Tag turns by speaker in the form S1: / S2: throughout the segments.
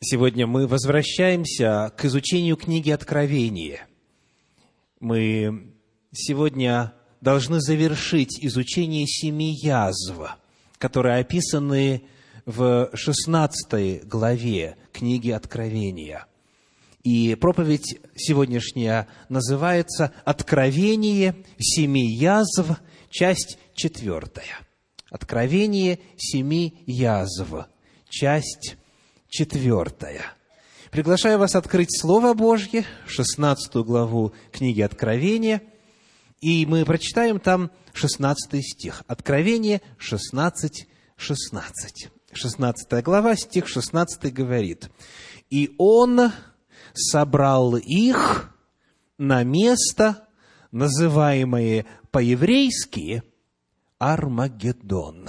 S1: Сегодня мы возвращаемся к изучению книги Откровения. Мы сегодня должны завершить изучение семи язв, которые описаны в 16 главе книги Откровения. И проповедь сегодняшняя называется «Откровение семи язв, часть четвертая». Откровение семи язв, часть четвертая. Приглашаю вас открыть Слово Божье, 16 главу книги Откровения, и мы прочитаем там 16 стих. Откровение 16, 16. 16 глава, стих 16 говорит, «И он собрал их на место, называемое по-еврейски Армагеддон.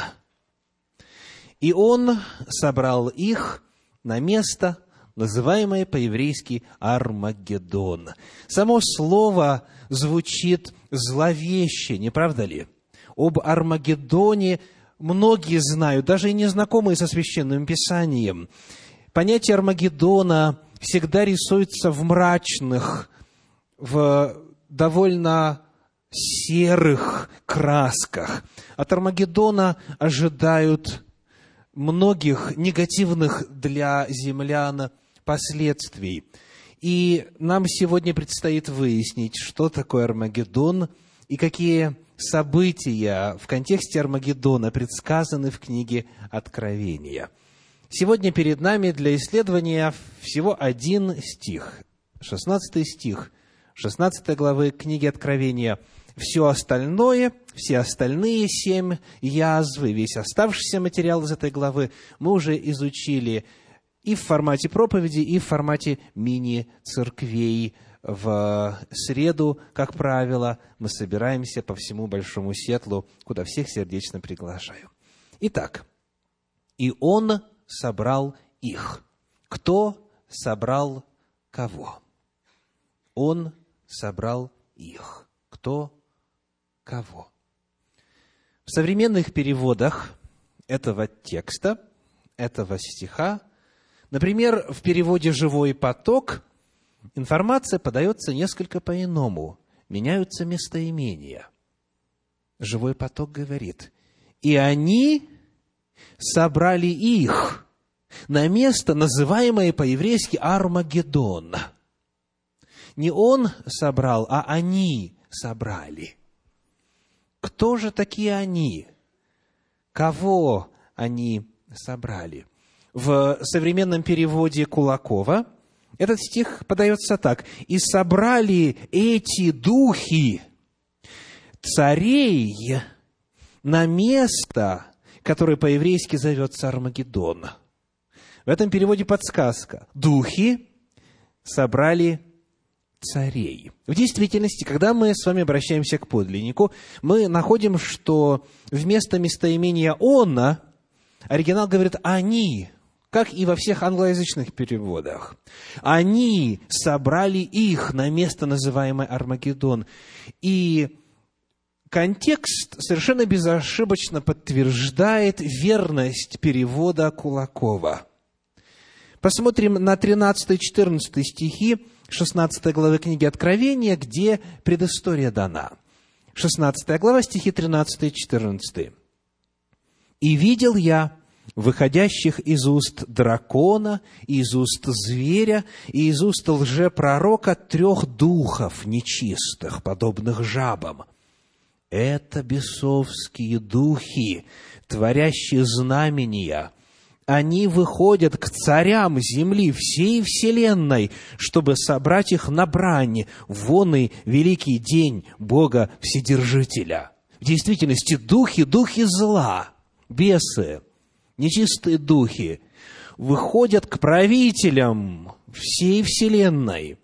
S1: И он собрал их на место, называемое по-еврейски Армагеддон. Само слово звучит зловеще, не правда ли? Об Армагеддоне многие знают, даже и незнакомые со Священным Писанием. Понятие Армагеддона всегда рисуется в мрачных, в довольно серых красках. От Армагеддона ожидают многих негативных для землян последствий. И нам сегодня предстоит выяснить, что такое Армагеддон и какие события в контексте Армагеддона предсказаны в книге Откровения. Сегодня перед нами для исследования всего один стих, 16 стих 16 главы книги Откровения – все остальное, все остальные семь язвы, весь оставшийся материал из этой главы мы уже изучили и в формате проповеди, и в формате мини-церквей. В среду, как правило, мы собираемся по всему Большому Сетлу, куда всех сердечно приглашаю. Итак, и он собрал их. Кто собрал кого? Он собрал их. Кто кого. В современных переводах этого текста, этого стиха, например, в переводе «живой поток» информация подается несколько по-иному, меняются местоимения. Живой поток говорит, «И они собрали их на место, называемое по-еврейски Армагеддон». Не он собрал, а они собрали. Кто же такие они? Кого они собрали? В современном переводе Кулакова этот стих подается так. «И собрали эти духи царей на место, которое по-еврейски зовется Армагеддон». В этом переводе подсказка. Духи собрали царей. В действительности, когда мы с вами обращаемся к подлиннику, мы находим, что вместо местоимения «она» оригинал говорит «они», как и во всех англоязычных переводах. Они собрали их на место, называемое Армагеддон. И контекст совершенно безошибочно подтверждает верность перевода Кулакова. Посмотрим на 13-14 стихи 16 главы книги Откровения, где предыстория дана. 16 глава, стихи 13 и 14. «И видел я выходящих из уст дракона, из уст зверя и из уст лжепророка трех духов нечистых, подобных жабам. Это бесовские духи, творящие знамения, они выходят к царям земли, всей вселенной, чтобы собрать их на брань. В и великий день Бога Вседержителя. В действительности духи, духи зла, бесы, нечистые духи выходят к правителям всей вселенной,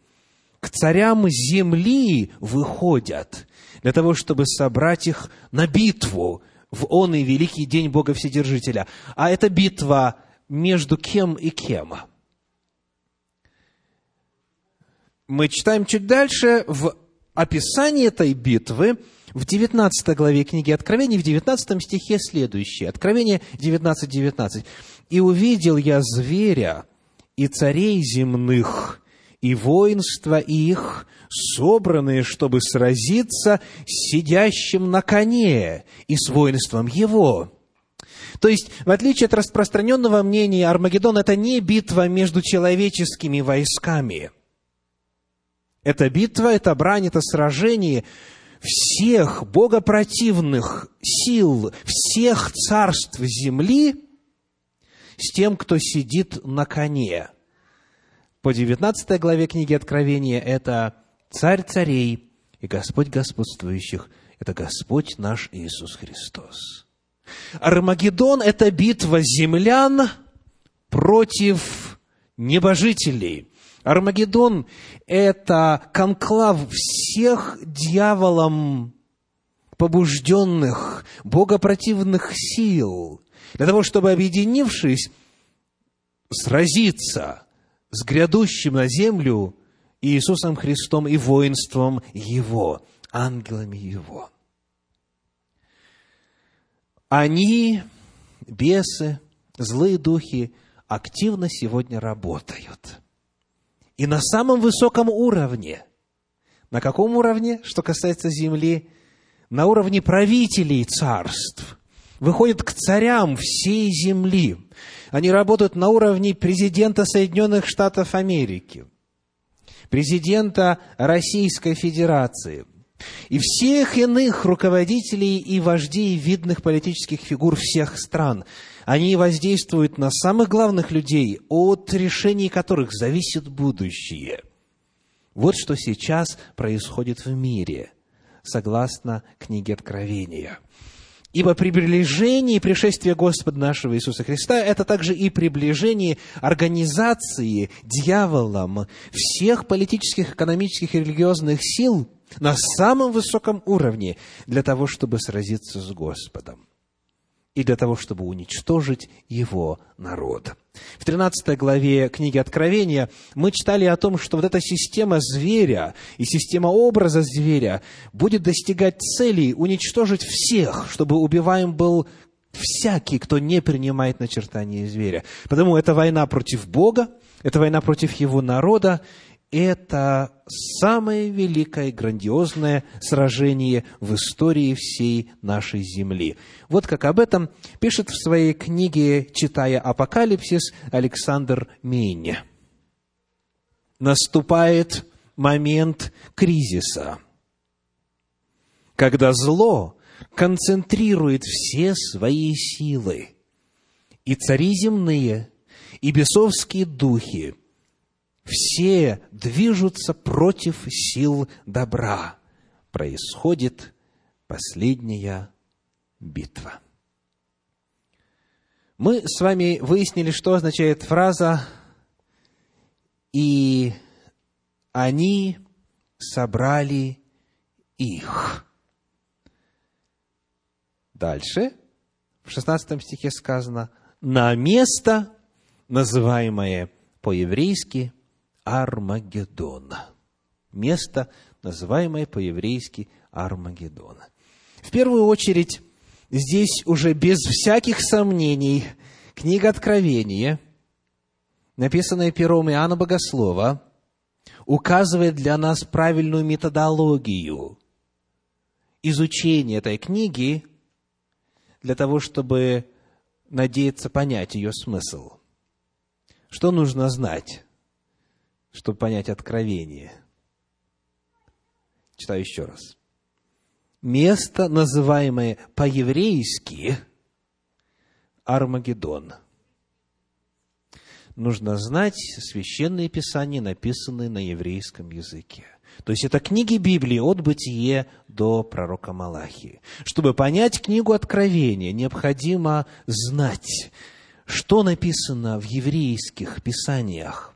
S1: к царям земли выходят для того, чтобы собрать их на битву – в он и великий день Бога Вседержителя. А это битва между кем и кем? Мы читаем чуть дальше в описании этой битвы, в 19 главе книги Откровений, в 19 стихе следующее. Откровение 19.19. «И увидел я зверя, и царей земных, и воинства их, собранные, чтобы сразиться с сидящим на коне и с воинством его». То есть, в отличие от распространенного мнения, Армагеддон – это не битва между человеческими войсками. Это битва, это брань, это сражение всех богопротивных сил, всех царств земли с тем, кто сидит на коне. По 19 главе книги Откровения это царь царей и Господь господствующих. Это Господь наш Иисус Христос. Армагеддон – это битва землян против небожителей. Армагеддон – это конклав всех дьяволом побужденных, богопротивных сил, для того, чтобы, объединившись, сразиться с грядущим на землю Иисусом Христом и воинством Его, ангелами Его. Они, бесы, злые духи, активно сегодня работают. И на самом высоком уровне. На каком уровне, что касается земли? На уровне правителей царств. Выходят к царям всей земли. Они работают на уровне президента Соединенных Штатов Америки, президента Российской Федерации – и всех иных руководителей и вождей видных политических фигур всех стран. Они воздействуют на самых главных людей, от решений которых зависит будущее. Вот что сейчас происходит в мире, согласно книге Откровения. Ибо приближение и пришествие Господа нашего Иисуса Христа – это также и приближение организации дьяволом всех политических, экономических и религиозных сил – на самом высоком уровне для того, чтобы сразиться с Господом и для того, чтобы уничтожить его народ. В 13 главе книги Откровения мы читали о том, что вот эта система зверя и система образа зверя будет достигать целей уничтожить всех, чтобы убиваем был всякий, кто не принимает начертание зверя. Потому это война против Бога, это война против его народа, это самое великое, грандиозное сражение в истории всей нашей земли. Вот как об этом пишет в своей книге «Читая Апокалипсис» Александр Мейне. Наступает момент кризиса, когда зло концентрирует все свои силы, и цари земные, и бесовские духи – все движутся против сил добра. Происходит последняя битва. Мы с вами выяснили, что означает фраза «и они собрали их». Дальше, в 16 стихе сказано «на место, называемое по-еврейски Армагеддон. Место, называемое по-еврейски Армагеддон. В первую очередь, здесь уже без всяких сомнений книга Откровения, написанная пером Иоанна Богослова, указывает для нас правильную методологию изучения этой книги для того, чтобы надеяться понять ее смысл. Что нужно знать? Чтобы понять откровение. Читаю еще раз. Место, называемое по-еврейски Армагеддон. Нужно знать священные писания, написанные на еврейском языке. То есть это книги Библии от Бытие до пророка Малахии. Чтобы понять книгу Откровения, необходимо знать, что написано в еврейских писаниях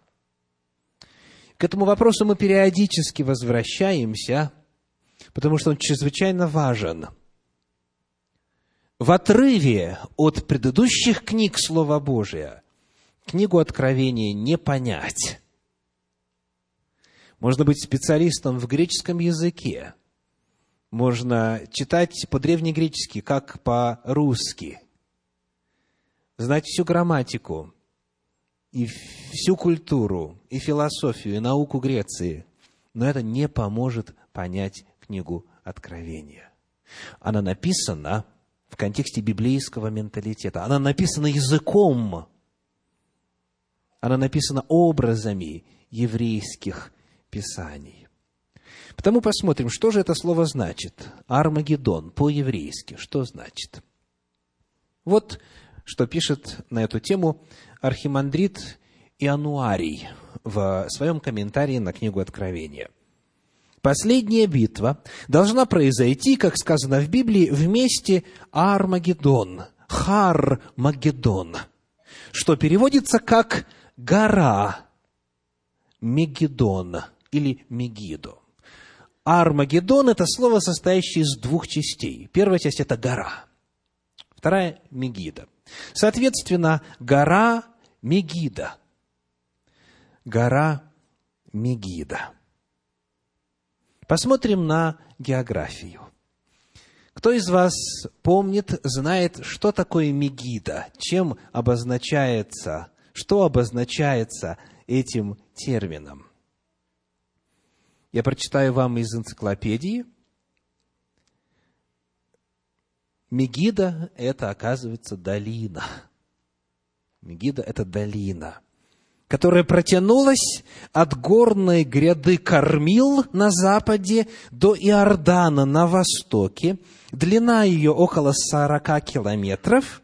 S1: к этому вопросу мы периодически возвращаемся, потому что он чрезвычайно важен. В отрыве от предыдущих книг Слова Божия книгу Откровения не понять. Можно быть специалистом в греческом языке, можно читать по-древнегречески, как по-русски, знать всю грамматику, и всю культуру, и философию, и науку Греции, но это не поможет понять книгу Откровения. Она написана в контексте библейского менталитета. Она написана языком. Она написана образами еврейских писаний. Потому посмотрим, что же это слово значит. Армагеддон по-еврейски. Что значит? Вот что пишет на эту тему архимандрит Иануарий в своем комментарии на книгу Откровения. Последняя битва должна произойти, как сказано в Библии, вместе Армагеддон, Хар-Магеддон, что переводится как «гора Мегидон» или «Мегидо». Армагеддон – это слово, состоящее из двух частей. Первая часть – это гора, вторая – Мегида. Соответственно, гора Мегида. Гора Мегида. Посмотрим на географию. Кто из вас помнит, знает, что такое Мегида? Чем обозначается, что обозначается этим термином? Я прочитаю вам из энциклопедии. Мегида – это, оказывается, долина. Мегида – это долина – которая протянулась от горной гряды Кормил на западе до Иордана на востоке. Длина ее около 40 километров.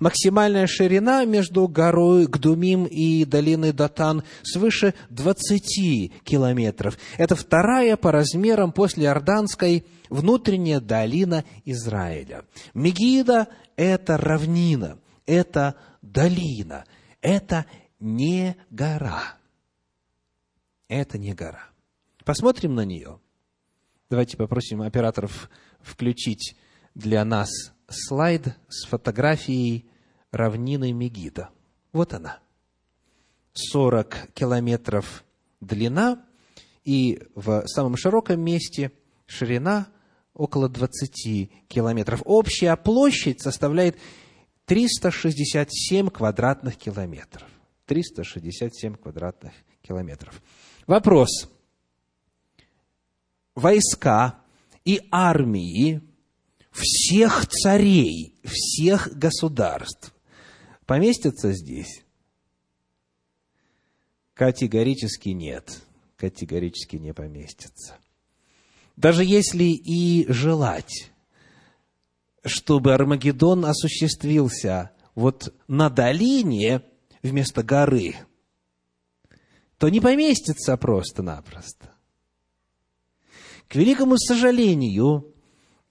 S1: Максимальная ширина между горой Гдумим и долиной Датан свыше 20 километров. Это вторая по размерам после Иорданской внутренняя долина Израиля. Мегида – это равнина, это долина, это не гора. Это не гора. Посмотрим на нее. Давайте попросим операторов включить для нас слайд с фотографией равнины Мегида. Вот она. 40 километров длина и в самом широком месте ширина около 20 километров. Общая площадь составляет 367 квадратных километров. 367 квадратных километров. Вопрос. Войска и армии всех царей, всех государств поместятся здесь? Категорически нет. Категорически не поместятся. Даже если и желать, чтобы Армагеддон осуществился вот на долине – вместо горы, то не поместится просто-напросто. К великому сожалению,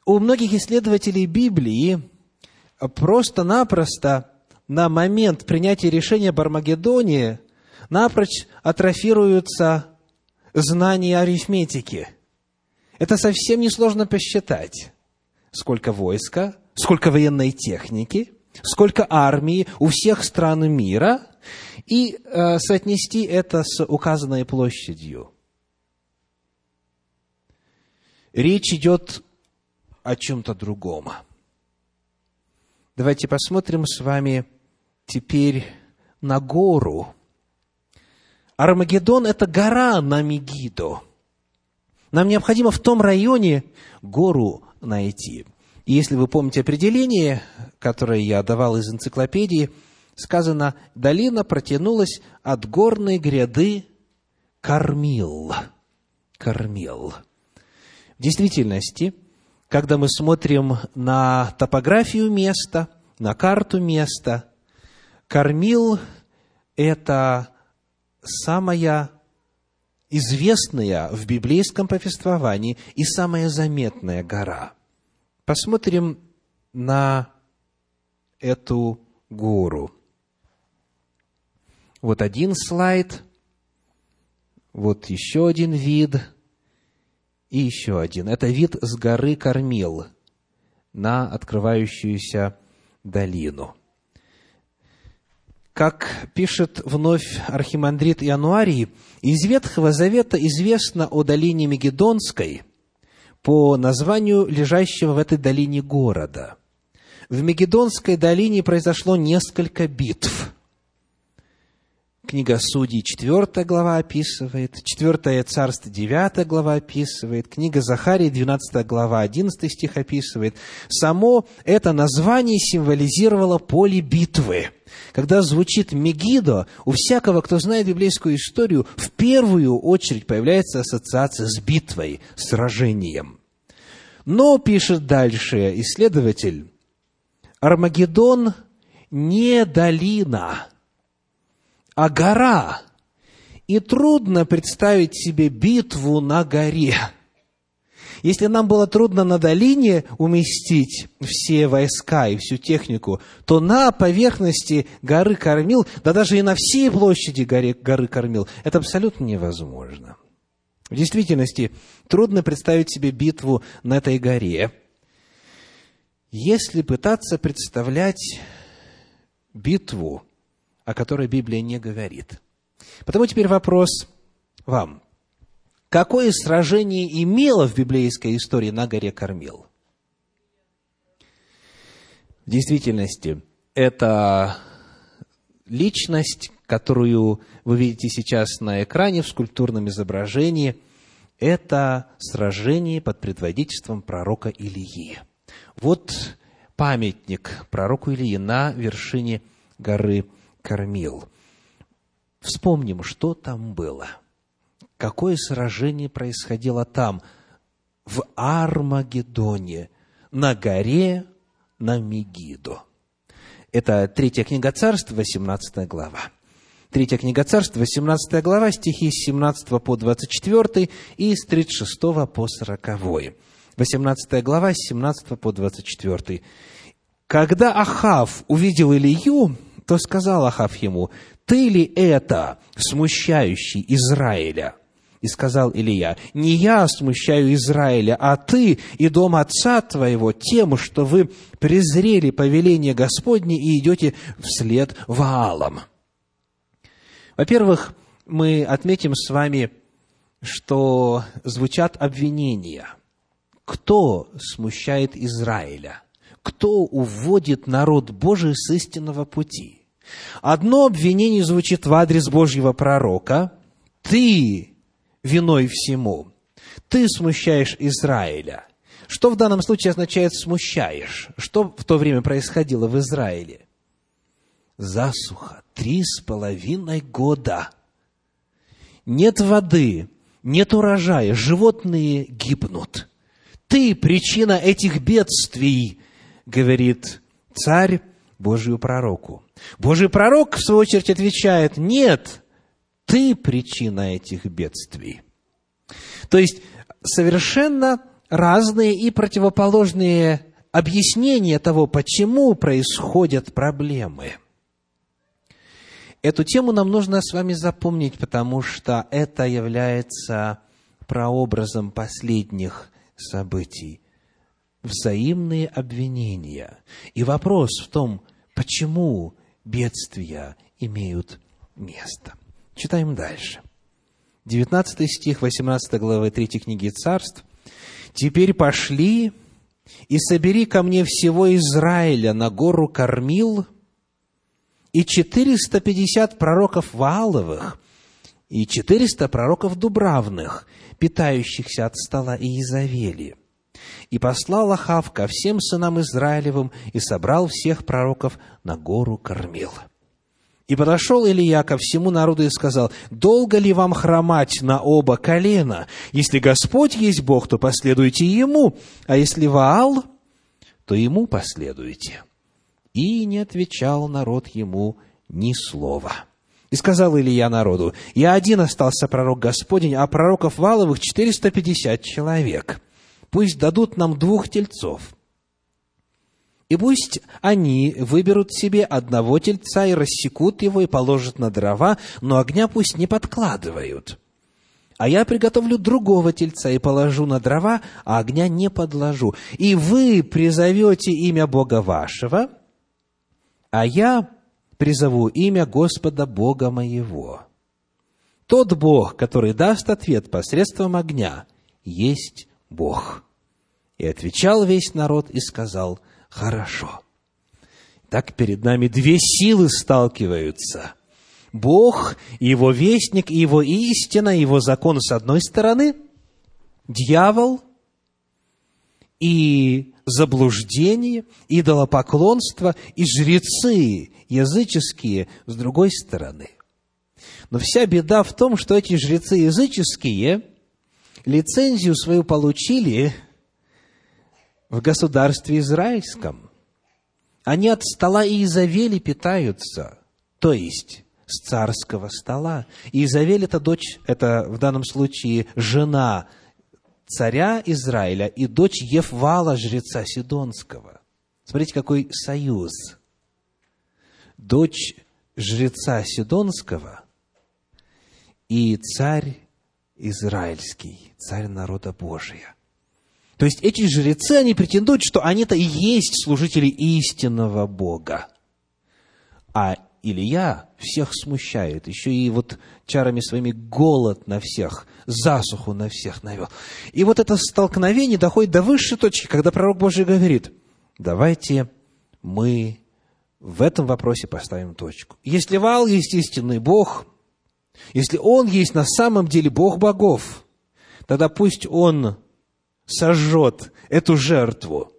S1: у многих исследователей Библии просто-напросто на момент принятия решения об Армагеддоне напрочь атрофируются знания арифметики. Это совсем несложно посчитать. Сколько войска, сколько военной техники – сколько армий у всех стран мира, и э, соотнести это с указанной площадью. Речь идет о чем-то другом. Давайте посмотрим с вами теперь на гору. Армагеддон – это гора на Мегидо. Нам необходимо в том районе гору найти. И если вы помните определение, которое я давал из энциклопедии, сказано, долина протянулась от горной гряды Кормил. Кормил. В действительности, когда мы смотрим на топографию места, на карту места, Кормил – это самая известная в библейском повествовании и самая заметная гора – Посмотрим на эту гору. Вот один слайд, вот еще один вид и еще один. Это вид с горы Кормил на открывающуюся долину. Как пишет вновь архимандрит Иануарий, из Ветхого Завета известно о долине Мегедонской – по названию лежащего в этой долине города. В Мегедонской долине произошло несколько битв. Книга Судей, 4 глава описывает, 4 Царство, 9 глава описывает, книга Захарии, 12 глава, 11 стих описывает. Само это название символизировало поле битвы. Когда звучит Мегидо, у всякого, кто знает библейскую историю, в первую очередь появляется ассоциация с битвой, сражением. Но, пишет дальше исследователь, Армагеддон не долина – а гора. И трудно представить себе битву на горе. Если нам было трудно на долине уместить все войска и всю технику, то на поверхности горы Кормил, да даже и на всей площади горы, горы Кормил, это абсолютно невозможно. В действительности, трудно представить себе битву на этой горе. Если пытаться представлять битву о которой Библия не говорит. Потому теперь вопрос вам. Какое сражение имело в библейской истории на горе Кормил? В действительности, это личность, которую вы видите сейчас на экране в скульптурном изображении, это сражение под предводительством пророка Илии. Вот памятник пророку Илии на вершине горы кормил. Вспомним, что там было. Какое сражение происходило там, в Армагеддоне, на горе на Мегидо. Это третья книга царств, 18 глава. Третья книга царств, 18 глава, стихи с 17 по 24 и с 36 по 40. 18 глава, с 17 по 24. Когда Ахав увидел Илью, то сказал Ахав ему, «Ты ли это, смущающий Израиля?» И сказал Илия, «Не я смущаю Израиля, а ты и дом отца твоего тем, что вы презрели повеление Господне и идете вслед Ваалам». Во-первых, мы отметим с вами, что звучат обвинения. Кто смущает Израиля? Кто уводит народ Божий с истинного пути. Одно обвинение звучит в адрес Божьего пророка. Ты виной всему. Ты смущаешь Израиля. Что в данном случае означает «смущаешь»? Что в то время происходило в Израиле? Засуха. Три с половиной года. Нет воды, нет урожая, животные гибнут. Ты причина этих бедствий, говорит царь Божию пророку. Божий пророк, в свою очередь, отвечает, нет, ты причина этих бедствий. То есть, совершенно разные и противоположные объяснения того, почему происходят проблемы. Эту тему нам нужно с вами запомнить, потому что это является прообразом последних событий взаимные обвинения. И вопрос в том, почему бедствия имеют место. Читаем дальше. 19 стих 18 главы 3 книги Царств. «Теперь пошли и собери ко мне всего Израиля на гору Кормил, и 450 пророков Вааловых, и 400 пророков Дубравных, питающихся от стола Иезавели, и послал Ахав ко всем сынам Израилевым и собрал всех пророков на гору Кормил. И подошел Илья ко всему народу и сказал, «Долго ли вам хромать на оба колена? Если Господь есть Бог, то последуйте Ему, а если Ваал, то Ему последуйте». И не отвечал народ ему ни слова. И сказал Илья народу, «Я один остался пророк Господень, а пророков Валовых четыреста пятьдесят человек» пусть дадут нам двух тельцов. И пусть они выберут себе одного тельца и рассекут его и положат на дрова, но огня пусть не подкладывают. А я приготовлю другого тельца и положу на дрова, а огня не подложу. И вы призовете имя Бога вашего, а я призову имя Господа Бога моего. Тот Бог, который даст ответ посредством огня, есть Бог. И отвечал весь народ и сказал, хорошо. Так перед нами две силы сталкиваются. Бог, Его вестник, Его истина, Его закон с одной стороны, дьявол и заблуждение, идолопоклонство и жрецы языческие с другой стороны. Но вся беда в том, что эти жрецы языческие лицензию свою получили в государстве израильском. Они от стола Иезавели питаются, то есть с царского стола. Иезавель – это дочь, это в данном случае жена царя Израиля и дочь Еввала, жреца Сидонского. Смотрите, какой союз. Дочь жреца Сидонского и царь израильский, царь народа Божия. То есть эти жрецы, они претендуют, что они-то и есть служители истинного Бога. А Илья всех смущает, еще и вот чарами своими голод на всех, засуху на всех навел. И вот это столкновение доходит до высшей точки, когда пророк Божий говорит, давайте мы в этом вопросе поставим точку. Если Вал есть истинный Бог, если Он есть на самом деле Бог богов, тогда пусть Он сожжет эту жертву,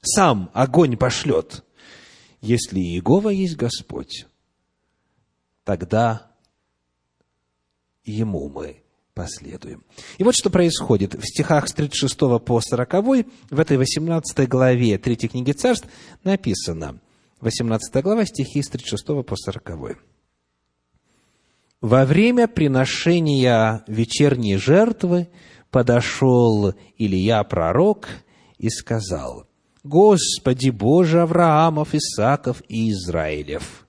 S1: сам огонь пошлет. Если Иегова есть Господь, тогда Ему мы последуем. И вот что происходит. В стихах с 36 по 40, в этой 18 главе 3 книги царств написано, 18 глава, стихи с 36 по 40. Во время приношения вечерней жертвы подошел Илья пророк и сказал, «Господи Боже Авраамов, Исаков и Израилев,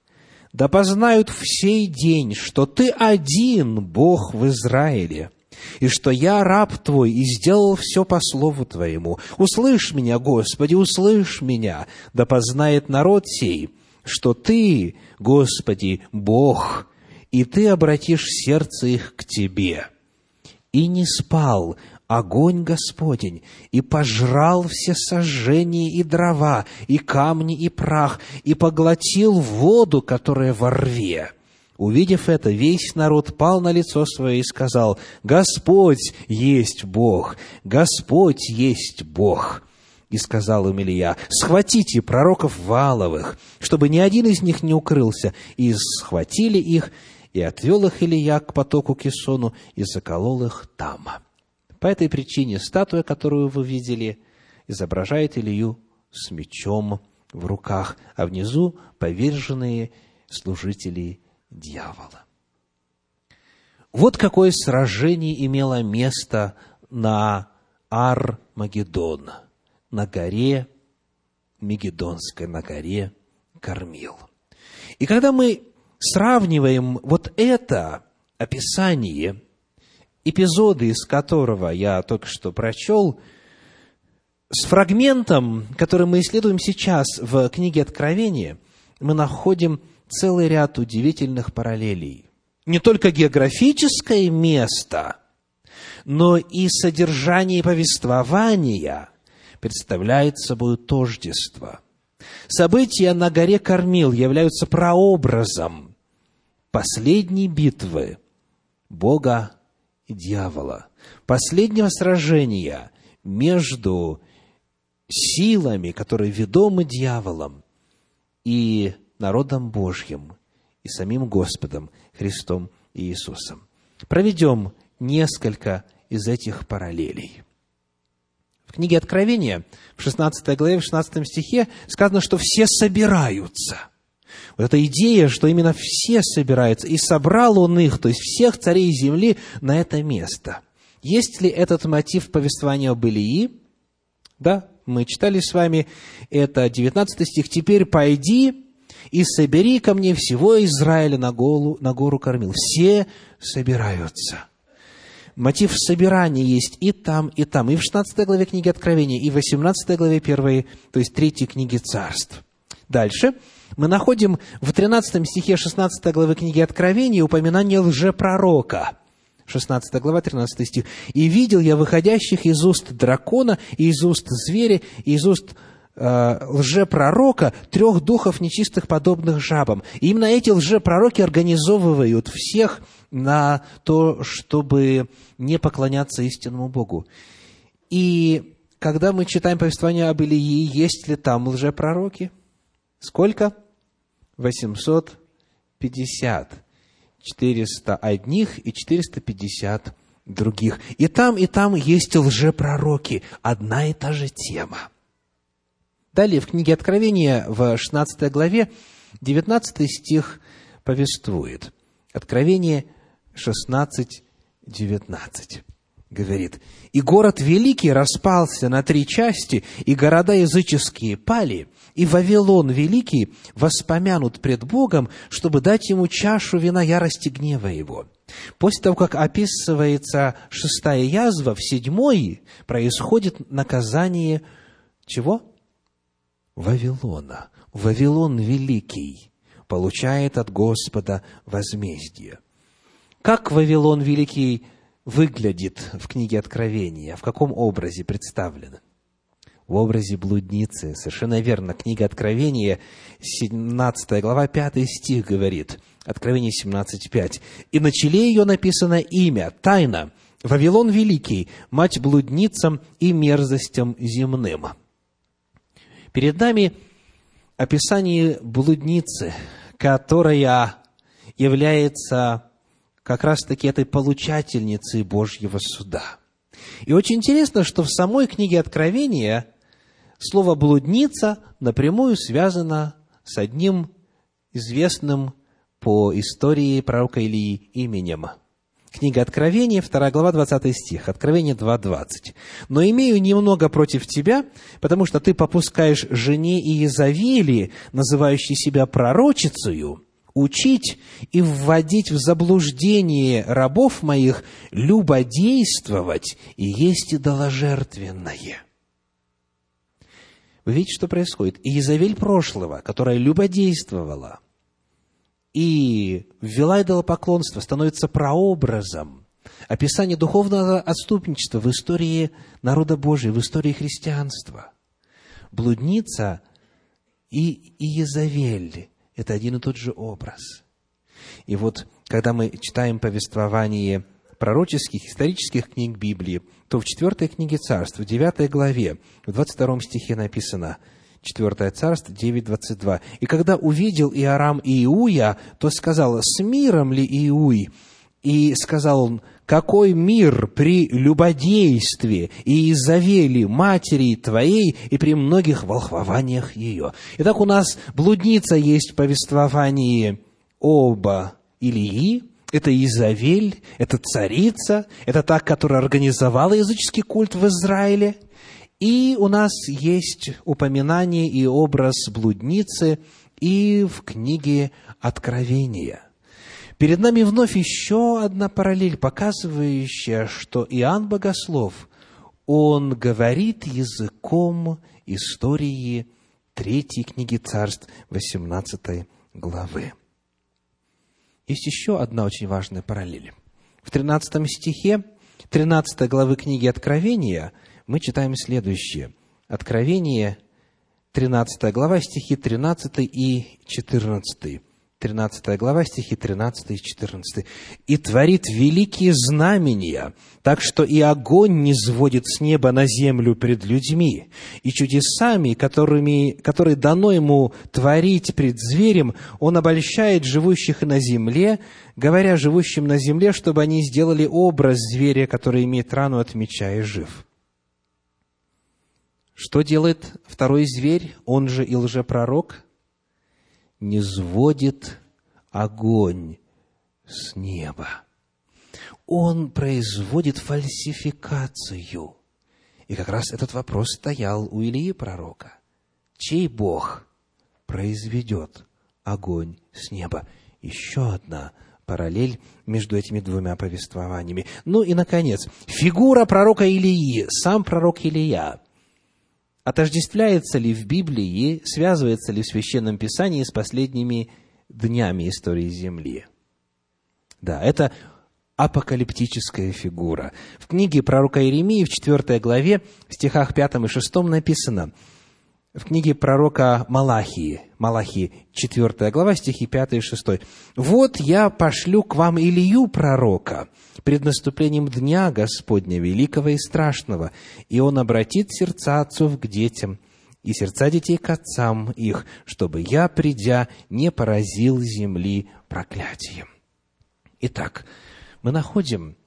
S1: да познают в сей день, что Ты один Бог в Израиле, и что я раб Твой, и сделал все по слову Твоему. Услышь меня, Господи, услышь меня, да познает народ сей, что Ты, Господи, Бог, и Ты обратишь сердце их к Тебе» и не спал огонь Господень, и пожрал все сожжения и дрова, и камни, и прах, и поглотил воду, которая во рве. Увидев это, весь народ пал на лицо свое и сказал, «Господь есть Бог! Господь есть Бог!» И сказал им Илья, «Схватите пророков Валовых, чтобы ни один из них не укрылся». И схватили их, и отвел их Илья к потоку Кисону и заколол их там. По этой причине статуя, которую вы видели, изображает Илью с мечом в руках, а внизу поверженные служители дьявола. Вот какое сражение имело место на Ар-Магеддон, на горе Мегедонской, на горе Кормил. И когда мы сравниваем вот это описание, эпизоды из которого я только что прочел, с фрагментом, который мы исследуем сейчас в книге Откровения, мы находим целый ряд удивительных параллелей. Не только географическое место, но и содержание повествования представляет собой тождество. События на горе Кормил являются прообразом последней битвы Бога и дьявола, последнего сражения между силами, которые ведомы дьяволом, и народом Божьим, и самим Господом Христом Иисусом. Проведем несколько из этих параллелей. В книге Откровения, в 16 главе, в 16 стихе сказано, что все собираются – вот эта идея, что именно все собираются, и собрал он их, то есть всех царей земли, на это место. Есть ли этот мотив повествования об Илии? Да, мы читали с вами, это 19 стих. «Теперь пойди и собери ко мне всего Израиля на, голу, на гору кормил». Все собираются. Мотив собирания есть и там, и там, и в 16 главе книги Откровения, и в 18 главе 1, то есть 3 книги Царств. Дальше мы находим в 13 стихе 16 главы книги Откровения упоминание лжепророка. 16 глава, 13 стих. «И видел я выходящих из уст дракона, и из уст зверя, и из уст э, лжепророка трех духов нечистых, подобных жабам. И именно эти лжепророки организовывают всех на то, чтобы не поклоняться истинному Богу. И когда мы читаем повествование об Илии, есть ли там лжепророки? Сколько? 850. 400 одних и 450 других. И там, и там есть лжепророки. Одна и та же тема. Далее в книге Откровения в 16 главе 19 стих повествует. Откровение 16, 19 говорит, «И город великий распался на три части, и города языческие пали, и Вавилон великий воспомянут пред Богом, чтобы дать ему чашу вина ярости гнева его». После того, как описывается шестая язва, в седьмой происходит наказание чего? Вавилона. Вавилон великий получает от Господа возмездие. Как Вавилон великий выглядит в книге Откровения, в каком образе представлен? В образе блудницы. Совершенно верно. Книга Откровения, 17 глава, 5 стих говорит. Откровение 17.5. «И на челе ее написано имя, тайна, Вавилон Великий, мать блудницам и мерзостям земным». Перед нами описание блудницы, которая является как раз-таки этой получательницей Божьего суда. И очень интересно, что в самой книге Откровения слово «блудница» напрямую связано с одним известным по истории пророка Илии именем. Книга Откровения, 2 глава, 20 стих, Откровение 2.20. «Но имею немного против тебя, потому что ты попускаешь жене Иезавели, называющей себя пророчицею, учить и вводить в заблуждение рабов моих, любодействовать и есть идоложертвенное. Вы видите, что происходит? Иезавель прошлого, которая любодействовала и ввела идолопоклонство, становится прообразом описания духовного отступничества в истории народа Божия, в истории христианства. Блудница и Иезавель это один и тот же образ. И вот, когда мы читаем повествование пророческих, исторических книг Библии, то в четвертой книге Царств, в девятой главе, в двадцать втором стихе написано, Четвертое царство, 9.22. «И когда увидел Иорам Иуя, то сказал, с миром ли Иуй? И сказал он, какой мир при любодействе и Изавели, матери твоей, и при многих волхвованиях ее. Итак, у нас блудница есть в повествовании оба Илии, это Изавель, это царица, это та, которая организовала языческий культ в Израиле. И у нас есть упоминание и образ блудницы и в книге Откровения. Перед нами вновь еще одна параллель, показывающая, что Иоанн Богослов, он говорит языком истории третьей книги царств 18 главы. Есть еще одна очень важная параллель. В 13 стихе 13 главы книги Откровения мы читаем следующее. Откровение, 13 глава, стихи 13 и 14. 13 глава, стихи 13 и 14. «И творит великие знамения, так что и огонь не сводит с неба на землю пред людьми, и чудесами, которыми, которые дано ему творить пред зверем, он обольщает живущих на земле, говоря живущим на земле, чтобы они сделали образ зверя, который имеет рану от меча и жив». Что делает второй зверь, он же и лжепророк? Не сводит огонь с неба. Он производит фальсификацию. И как раз этот вопрос стоял у Илии пророка. Чей Бог произведет огонь с неба? Еще одна параллель между этими двумя повествованиями. Ну и, наконец, фигура пророка Илии, сам пророк Илия – отождествляется ли в Библии, связывается ли в Священном Писании с последними днями истории Земли. Да, это апокалиптическая фигура. В книге пророка Иеремии в 4 главе, в стихах 5 и 6 написано, в книге пророка Малахии, Малахии, 4 глава, стихи 5 и 6. «Вот я пошлю к вам Илью пророка пред наступлением дня Господня, великого и страшного, и он обратит сердца отцов к детям, и сердца детей к отцам их, чтобы я, придя, не поразил земли проклятием». Итак, мы находим,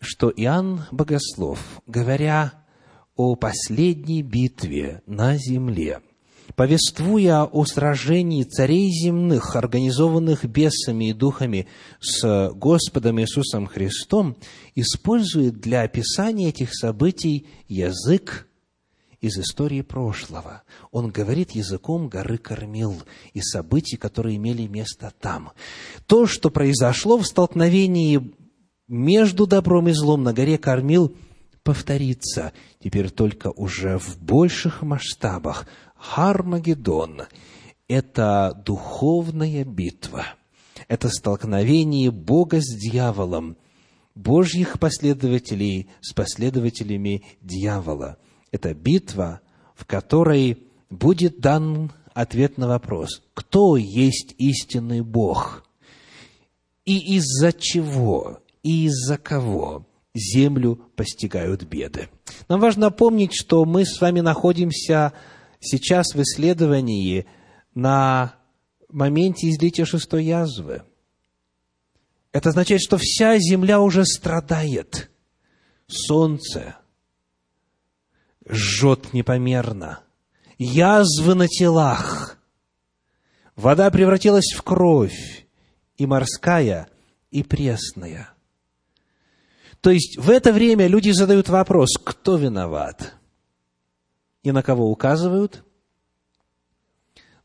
S1: что Иоанн Богослов, говоря о последней битве на земле, повествуя о сражении царей земных, организованных бесами и духами с Господом Иисусом Христом, использует для описания этих событий язык из истории прошлого. Он говорит языком горы Кормил и событий, которые имели место там. То, что произошло в столкновении между добром и злом на горе Кормил, повторится, теперь только уже в больших масштабах. Хармагеддон – это духовная битва, это столкновение Бога с дьяволом, Божьих последователей с последователями дьявола. Это битва, в которой будет дан ответ на вопрос, кто есть истинный Бог? И из-за чего, и из-за кого землю постигают беды. Нам важно помнить, что мы с вами находимся сейчас в исследовании на моменте излития шестой язвы. Это означает, что вся земля уже страдает. Солнце жжет непомерно. Язвы на телах. Вода превратилась в кровь, и морская, и пресная. То есть в это время люди задают вопрос, кто виноват? И на кого указывают?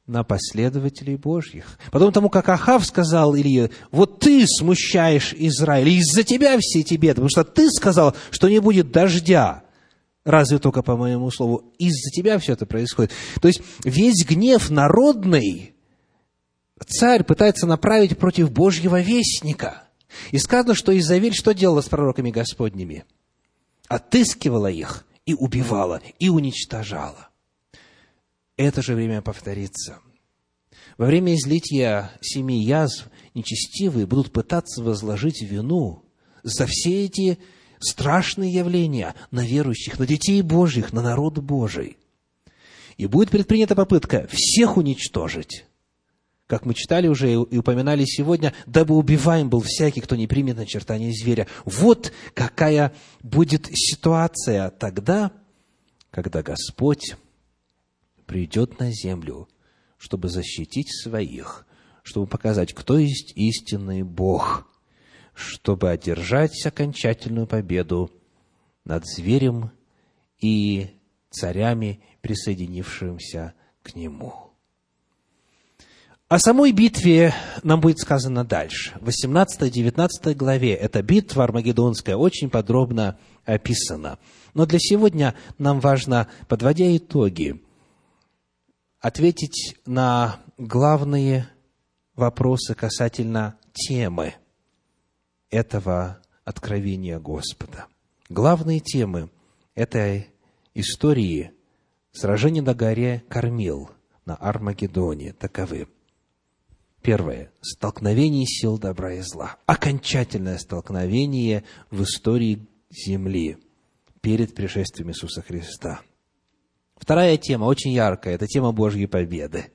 S1: На последователей Божьих. Потом тому, как Ахав сказал Илье, вот ты смущаешь Израиль, из-за тебя все беды, потому что ты сказал, что не будет дождя. Разве только по моему слову, из-за тебя все это происходит. То есть весь гнев народный царь пытается направить против Божьего вестника – и сказано, что Изавель что делала с пророками Господними? Отыскивала их и убивала, и уничтожала. Это же время повторится. Во время излития семи язв нечестивые будут пытаться возложить вину за все эти страшные явления на верующих, на детей Божьих, на народ Божий. И будет предпринята попытка всех уничтожить как мы читали уже и упоминали сегодня, дабы убиваем был всякий, кто не примет начертание зверя. Вот какая будет ситуация тогда, когда Господь придет на землю, чтобы защитить своих, чтобы показать, кто есть истинный Бог, чтобы одержать окончательную победу над зверем и царями, присоединившимся к нему. О самой битве нам будет сказано дальше. В 18-19 главе эта битва Армагеддонская очень подробно описана. Но для сегодня нам важно, подводя итоги, ответить на главные вопросы касательно темы этого откровения Господа. Главные темы этой истории сражения на горе Кормил на Армагеддоне таковы – Первое. Столкновение сил добра и зла. Окончательное столкновение в истории Земли перед пришествием Иисуса Христа. Вторая тема, очень яркая, это тема Божьей победы.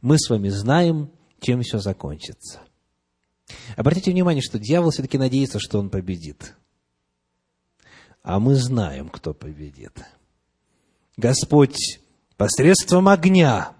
S1: Мы с вами знаем, чем все закончится. Обратите внимание, что дьявол все-таки надеется, что он победит. А мы знаем, кто победит. Господь посредством огня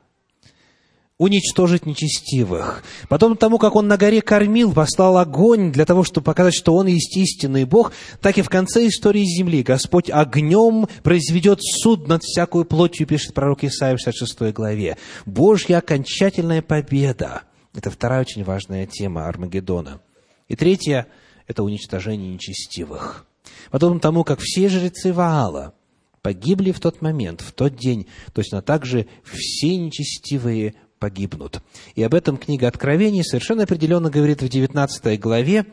S1: уничтожить нечестивых. Потом тому, как он на горе кормил, послал огонь для того, чтобы показать, что он есть истинный Бог, так и в конце истории земли Господь огнем произведет суд над всякой плотью, пишет пророк Исаия в 66 главе. Божья окончательная победа. Это вторая очень важная тема Армагеддона. И третья – это уничтожение нечестивых. Потом тому, как все жрецы Ваала погибли в тот момент, в тот день, точно так же все нечестивые погибнут. И об этом книга Откровений совершенно определенно говорит в 19 главе,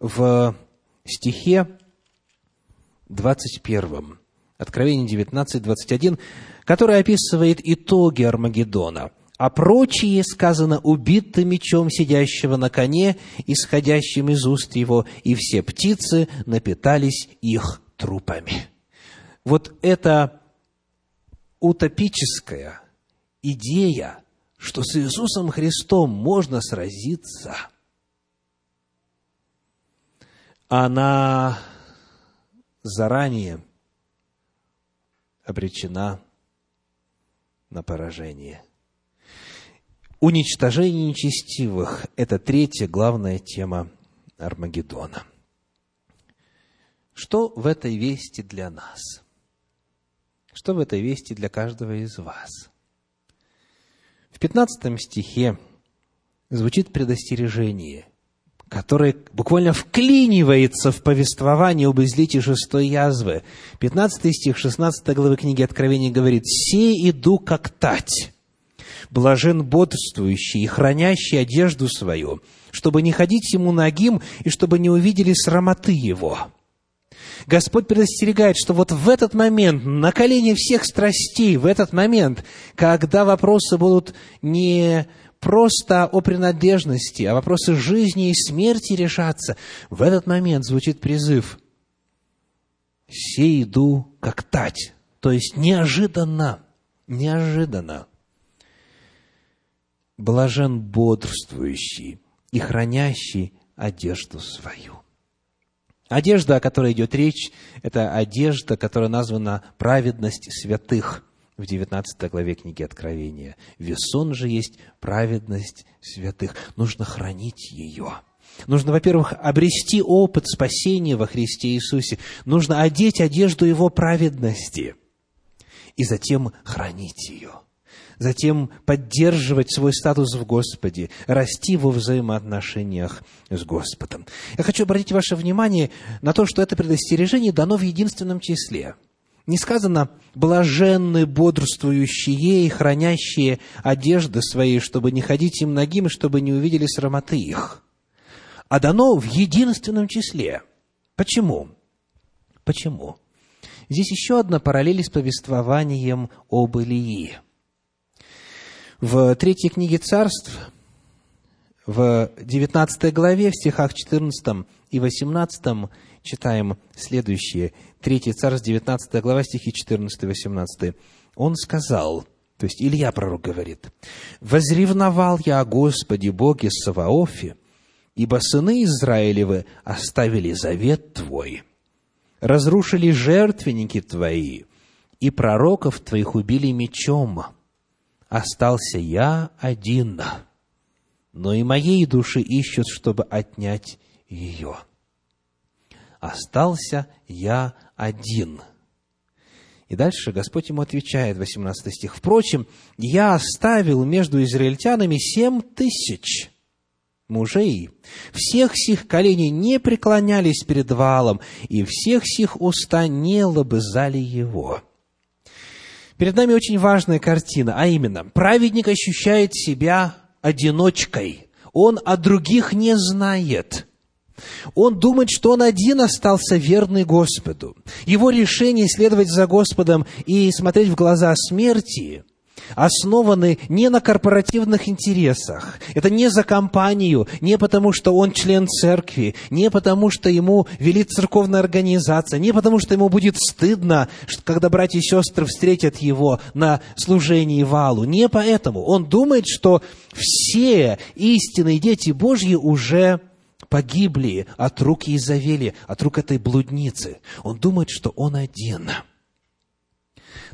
S1: в стихе 21. Откровение 19, 21, которое описывает итоги Армагеддона. А прочие, сказано, убиты мечом сидящего на коне, исходящим из уст его, и все птицы напитались их трупами. Вот это утопическая идея, что с Иисусом Христом можно сразиться, она заранее обречена на поражение. Уничтожение нечестивых – это третья главная тема Армагеддона. Что в этой вести для нас? Что в этой вести для каждого из вас? В 15 стихе звучит предостережение, которое буквально вклинивается в повествование об излите шестой язвы. 15 стих 16 главы книги Откровения говорит, «Се иду как тать, блажен бодрствующий и хранящий одежду свою, чтобы не ходить ему нагим и чтобы не увидели срамоты его». Господь предостерегает, что вот в этот момент, на колени всех страстей, в этот момент, когда вопросы будут не просто о принадлежности, а вопросы жизни и смерти решаться, в этот момент звучит призыв «Се иду, как тать», то есть неожиданно, неожиданно. Блажен бодрствующий и хранящий одежду свою. Одежда, о которой идет речь, это одежда, которая названа праведность святых в 19 главе книги Откровения. Весон же есть праведность святых. Нужно хранить ее. Нужно, во-первых, обрести опыт спасения во Христе Иисусе. Нужно одеть одежду Его праведности. И затем хранить ее затем поддерживать свой статус в Господе, расти во взаимоотношениях с Господом. Я хочу обратить ваше внимание на то, что это предостережение дано в единственном числе. Не сказано «блаженны, бодрствующие и хранящие одежды свои, чтобы не ходить им ногим, чтобы не увидели срамоты их», а дано в единственном числе. Почему? Почему? Здесь еще одна параллель с повествованием об Илии – в третьей книге царств, в 19 главе, в стихах 14 и 18 читаем следующее. 3 царств, 19 глава, стихи 14 и 18. Он сказал, то есть Илья пророк говорит, «Возревновал я о Господе Боге Саваофе, ибо сыны Израилевы оставили завет Твой, разрушили жертвенники Твои, и пророков Твоих убили мечом, остался я один, но и моей души ищут, чтобы отнять ее. Остался я один. И дальше Господь ему отвечает, 18 стих, «Впрочем, я оставил между израильтянами семь тысяч мужей. Всех сих коленей не преклонялись перед валом, и всех сих уста не лобызали его». Перед нами очень важная картина, а именно, праведник ощущает себя одиночкой. Он о других не знает. Он думает, что он один остался верный Господу. Его решение следовать за Господом и смотреть в глаза смерти основаны не на корпоративных интересах. Это не за компанию, не потому, что он член церкви, не потому, что ему велит церковная организация, не потому, что ему будет стыдно, когда братья и сестры встретят его на служении валу. Не поэтому. Он думает, что все истинные дети Божьи уже погибли от рук Изавели, от рук этой блудницы. Он думает, что он один –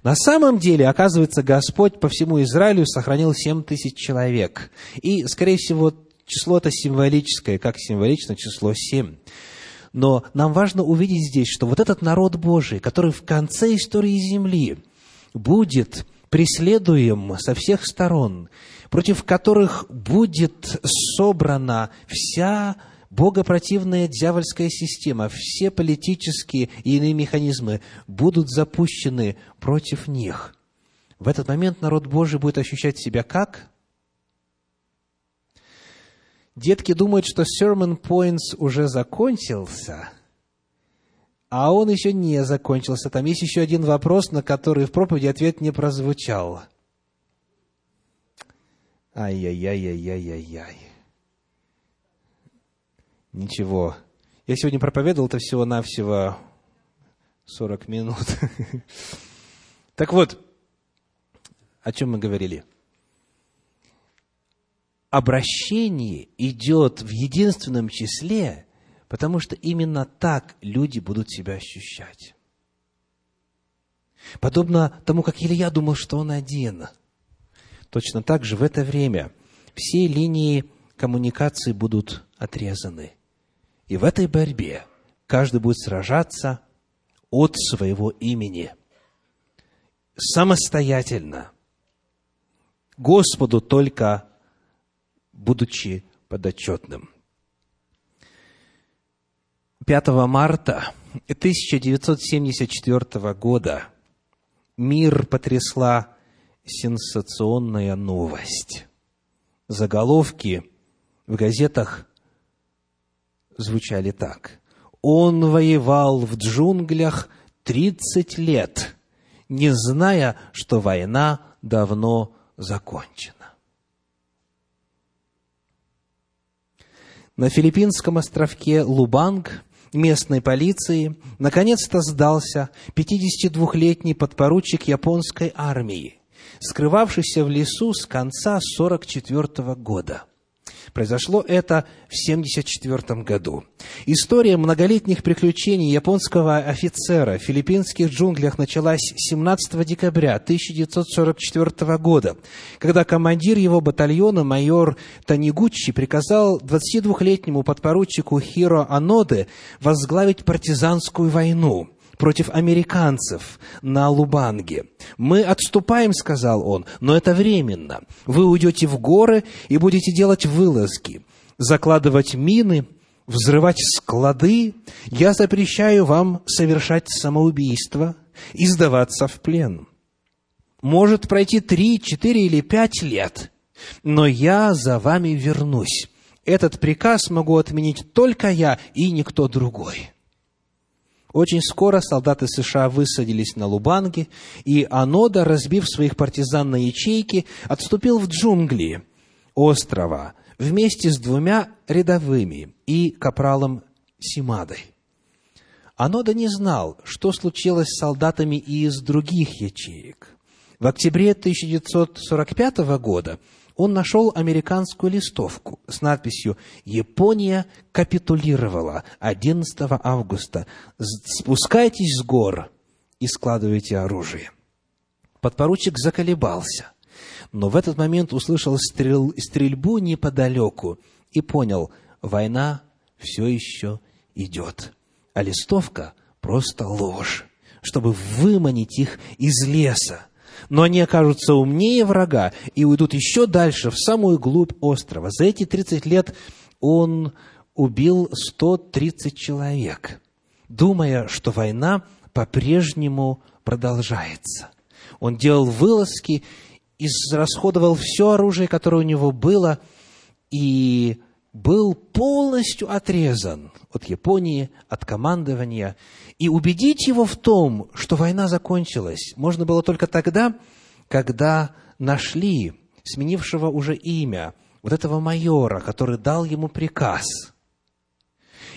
S1: на самом деле, оказывается, Господь по всему Израилю сохранил семь тысяч человек. И, скорее всего, число это символическое, как символично число семь. Но нам важно увидеть здесь, что вот этот народ Божий, который в конце истории Земли будет преследуем со всех сторон, против которых будет собрана вся богопротивная дьявольская система, все политические и иные механизмы будут запущены против них. В этот момент народ Божий будет ощущать себя как? Детки думают, что sermon points уже закончился, А он еще не закончился. Там есть еще один вопрос, на который в проповеди ответ не прозвучал. Ай-яй-яй-яй-яй-яй. Ничего. Я сегодня проповедовал это всего-навсего 40 минут. Так вот, о чем мы говорили? Обращение идет в единственном числе, потому что именно так люди будут себя ощущать. Подобно тому, как Илья думал, что он один. Точно так же в это время все линии коммуникации будут отрезаны. И в этой борьбе каждый будет сражаться от своего имени. Самостоятельно. Господу только будучи подотчетным. 5 марта 1974 года мир потрясла сенсационная новость. Заголовки в газетах звучали так. Он воевал в джунглях 30 лет, не зная, что война давно закончена. На филиппинском островке Лубанг местной полиции наконец-то сдался 52-летний подпоручик японской армии, скрывавшийся в лесу с конца 1944 года – Произошло это в 1974 году. История многолетних приключений японского офицера в филиппинских джунглях началась 17 декабря 1944 года, когда командир его батальона, майор Танигучи, приказал 22-летнему подпоручику Хиро Аноде возглавить партизанскую войну – против американцев на Лубанге. «Мы отступаем», — сказал он, — «но это временно. Вы уйдете в горы и будете делать вылазки, закладывать мины, взрывать склады. Я запрещаю вам совершать самоубийство и сдаваться в плен. Может пройти три, четыре или пять лет, но я за вами вернусь. Этот приказ могу отменить только я и никто другой». Очень скоро солдаты США высадились на Лубанге, и Анода, разбив своих партизан на ячейки, отступил в джунгли острова вместе с двумя рядовыми и капралом Симадой. Анода не знал, что случилось с солдатами из других ячеек. В октябре 1945 года он нашел американскую листовку с надписью «Япония капитулировала 11 августа. Спускайтесь с гор и складывайте оружие». Подпоручик заколебался, но в этот момент услышал стрел, стрельбу неподалеку и понял, война все еще идет, а листовка просто ложь, чтобы выманить их из леса но они окажутся умнее врага и уйдут еще дальше, в самую глубь острова. За эти 30 лет он убил 130 человек, думая, что война по-прежнему продолжается. Он делал вылазки, израсходовал все оружие, которое у него было, и был полностью отрезан от Японии, от командования. И убедить его в том, что война закончилась, можно было только тогда, когда нашли сменившего уже имя вот этого майора, который дал ему приказ.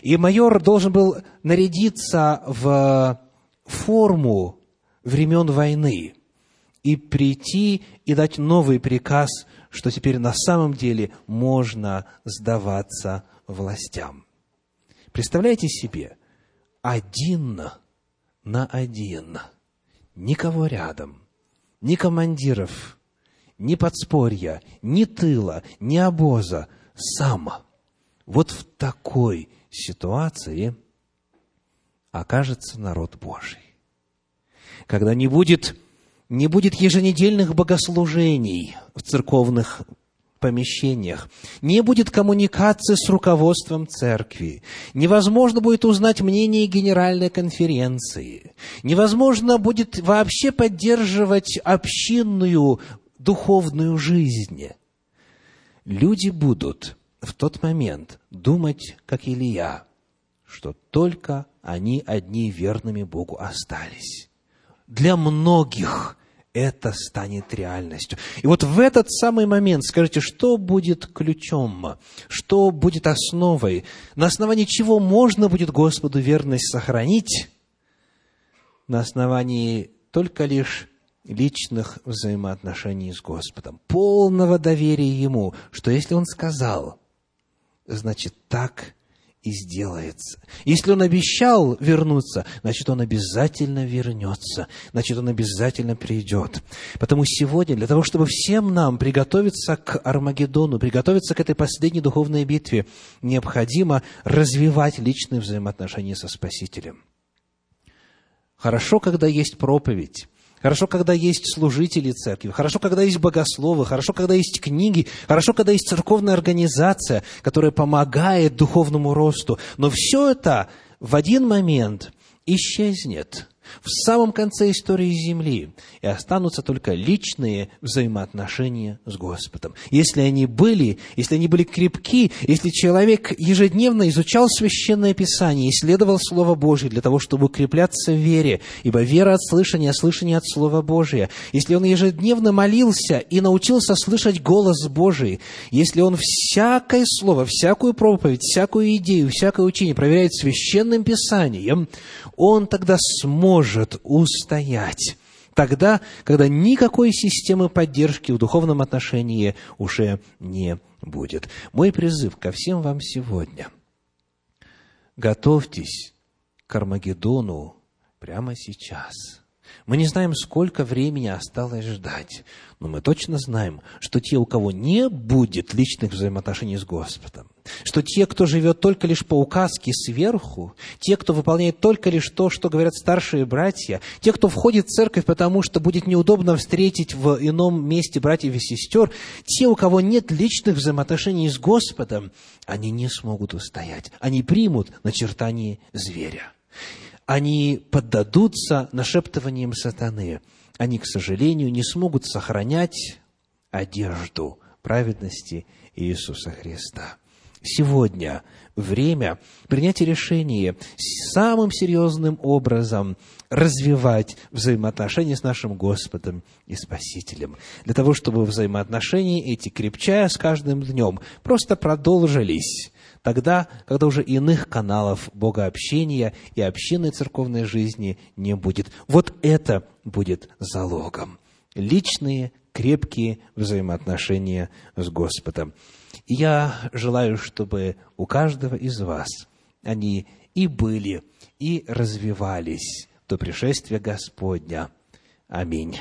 S1: И майор должен был нарядиться в форму времен войны и прийти и дать новый приказ что теперь на самом деле можно сдаваться властям. Представляете себе, один на один, никого рядом, ни командиров, ни подспорья, ни тыла, ни обоза, сам. Вот в такой ситуации окажется народ Божий. Когда не будет не будет еженедельных богослужений в церковных помещениях, не будет коммуникации с руководством церкви, невозможно будет узнать мнение Генеральной конференции, невозможно будет вообще поддерживать общинную духовную жизнь. Люди будут в тот момент думать, как Илья, что только они одни верными Богу остались. Для многих это станет реальностью. И вот в этот самый момент скажите, что будет ключом, что будет основой, на основании чего можно будет Господу верность сохранить, на основании только лишь личных взаимоотношений с Господом, полного доверия Ему, что если Он сказал, значит так и сделается. Если он обещал вернуться, значит, он обязательно вернется, значит, он обязательно придет. Потому сегодня, для того, чтобы всем нам приготовиться к Армагеддону, приготовиться к этой последней духовной битве, необходимо развивать личные взаимоотношения со Спасителем. Хорошо, когда есть проповедь, Хорошо, когда есть служители церкви, хорошо, когда есть богословы, хорошо, когда есть книги, хорошо, когда есть церковная организация, которая помогает духовному росту. Но все это в один момент исчезнет в самом конце истории Земли, и останутся только личные взаимоотношения с Господом. Если они были, если они были крепки, если человек ежедневно изучал Священное Писание, исследовал Слово Божье для того, чтобы укрепляться в вере, ибо вера от слышания, а слышание от Слова Божия, если он ежедневно молился и научился слышать голос Божий, если он всякое слово, всякую проповедь, всякую идею, всякое учение проверяет Священным Писанием, он тогда сможет может устоять. Тогда, когда никакой системы поддержки в духовном отношении уже не будет. Мой призыв ко всем вам сегодня – готовьтесь к Армагеддону прямо сейчас – мы не знаем, сколько времени осталось ждать, но мы точно знаем, что те, у кого не будет личных взаимоотношений с Господом, что те, кто живет только лишь по указке сверху, те, кто выполняет только лишь то, что говорят старшие братья, те, кто входит в церковь, потому что будет неудобно встретить в ином месте братьев и сестер, те, у кого нет личных взаимоотношений с Господом, они не смогут устоять. Они примут начертание зверя они поддадутся нашептываниям сатаны. Они, к сожалению, не смогут сохранять одежду праведности Иисуса Христа. Сегодня время принятия решения самым серьезным образом развивать взаимоотношения с нашим Господом и Спасителем, для того, чтобы взаимоотношения эти, крепчая с каждым днем, просто продолжились тогда, когда уже иных каналов богообщения и общинной церковной жизни не будет. Вот это будет залогом. Личные, крепкие взаимоотношения с Господом. Я желаю, чтобы у каждого из вас они и были, и развивались до пришествия Господня. Аминь.